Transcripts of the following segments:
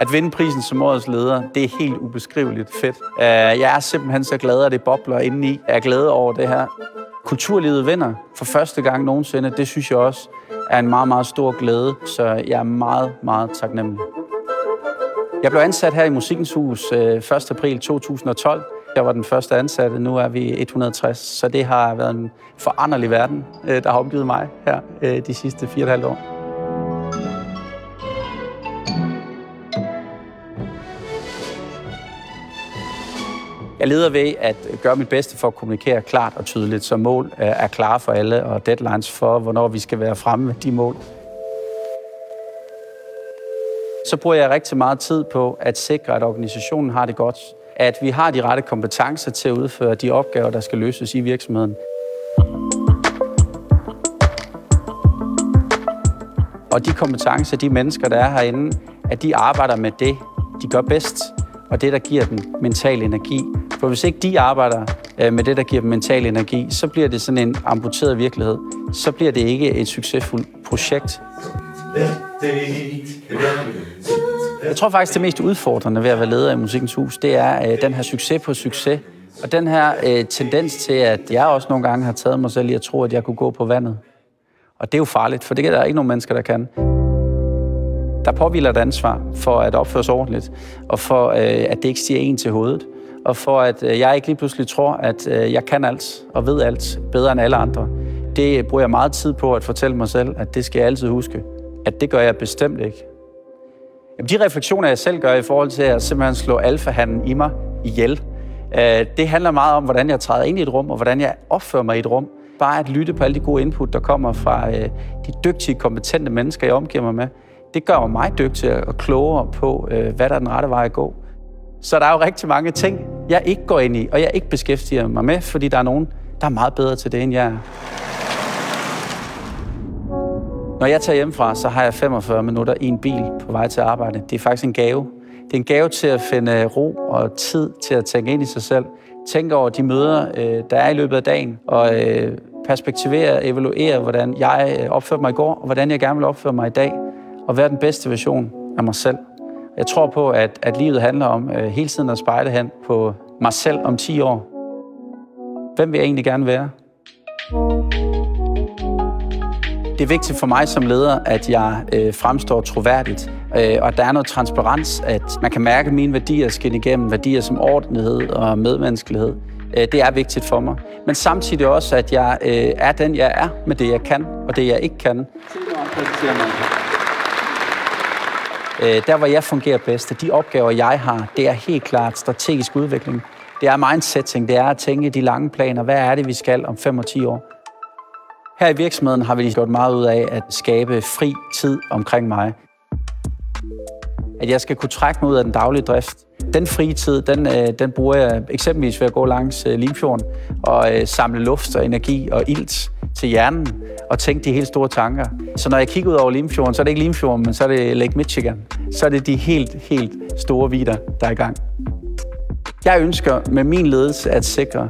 At vinde prisen som årets leder, det er helt ubeskriveligt fedt. Øh, jeg er simpelthen så glad, at det bobler indeni. Jeg er glad over det her. Kulturlivet vinder for første gang nogensinde. Det synes jeg også er en meget, meget stor glæde. Så jeg er meget, meget taknemmelig. Jeg blev ansat her i Musikens Hus øh, 1. April 2012. Jeg var den første ansatte, nu er vi 160, så det har været en foranderlig verden, øh, der har omgivet mig her de sidste fire og et halvt år. Jeg leder ved at gøre mit bedste for at kommunikere klart og tydeligt, så mål øh, er klare for alle, og deadlines for, hvornår vi skal være fremme med de mål. Så bruger jeg rigtig meget tid på at sikre, at organisationen har det godt. At vi har de rette kompetencer til at udføre de opgaver, der skal løses i virksomheden. Og de kompetencer, de mennesker, der er herinde, at de arbejder med det, de gør bedst, og det, der giver dem mental energi. For hvis ikke de arbejder øh, med det, der giver dem mental energi, så bliver det sådan en amputeret virkelighed. Så bliver det ikke et succesfuldt projekt. Jeg tror faktisk, det mest udfordrende ved at være leder i Musikkens Hus, det er øh, den her succes på succes. Og den her øh, tendens til, at jeg også nogle gange har taget mig selv i at tro, at jeg kunne gå på vandet. Og det er jo farligt, for det er der ikke nogen mennesker, der kan. Der påviler et ansvar for at opføre sig ordentligt, og for øh, at det ikke stiger en til hovedet, og for at øh, jeg ikke lige pludselig tror, at øh, jeg kan alt og ved alt bedre end alle andre. Det bruger jeg meget tid på at fortælle mig selv, at det skal jeg altid huske. At det gør jeg bestemt ikke. Jamen, de refleksioner, jeg selv gør i forhold til at simpelthen slå alfahanden i mig ihjel, øh, det handler meget om, hvordan jeg træder ind i et rum, og hvordan jeg opfører mig i et rum. Bare at lytte på alle de gode input, der kommer fra de dygtige, kompetente mennesker, jeg omgiver mig med det gør mig dygtigere og klogere på, hvad der er den rette vej at gå. Så der er jo rigtig mange ting, jeg ikke går ind i, og jeg ikke beskæftiger mig med, fordi der er nogen, der er meget bedre til det, end jeg er. Når jeg tager hjemmefra, så har jeg 45 minutter i en bil på vej til arbejde. Det er faktisk en gave. Det er en gave til at finde øh, ro og tid til at tænke ind i sig selv. Tænke over de møder, øh, der er i løbet af dagen, og øh, perspektivere og evaluere, hvordan jeg opførte mig i går, og hvordan jeg gerne vil opføre mig i dag og være den bedste version af mig selv. Jeg tror på, at, at livet handler om øh, hele tiden at spejle hen på mig selv om 10 år. Hvem vil jeg egentlig gerne være? Det er vigtigt for mig som leder, at jeg øh, fremstår troværdigt, øh, og at der er noget transparens, at man kan mærke, mine værdier skinne igennem, værdier som ordentlighed og medmenneskelighed. Øh, det er vigtigt for mig. Men samtidig også, at jeg øh, er den, jeg er med det, jeg kan, og det, jeg ikke kan. Øh, der, hvor jeg fungerer bedst, de opgaver, jeg har, det er helt klart strategisk udvikling. Det er mindsetting, det er at tænke de lange planer. Hvad er det, vi skal om 5 og 10 år? Her i virksomheden har vi gjort meget ud af at skabe fri tid omkring mig. At jeg skal kunne trække mig ud af den daglige drift. Den frie tid, den, øh, den bruger jeg eksempelvis ved at gå langs øh, Limfjorden og øh, samle luft og energi og ilt til hjernen og tænke de helt store tanker. Så når jeg kigger ud over Limfjorden, så er det ikke Limfjorden, men så er det Lake Michigan. Så er det de helt, helt store vider, der er i gang. Jeg ønsker med min ledelse at sikre,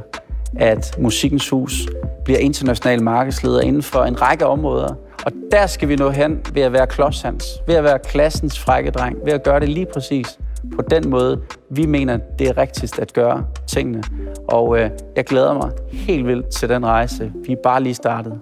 at Musikkens Hus bliver international markedsleder inden for en række områder. Og der skal vi nå hen ved at være klodshands, ved at være klassens frække dreng, ved at gøre det lige præcis på den måde, vi mener, det er rigtigst at gøre tingene. Og øh, jeg glæder mig helt vildt til den rejse. Vi er bare lige startet.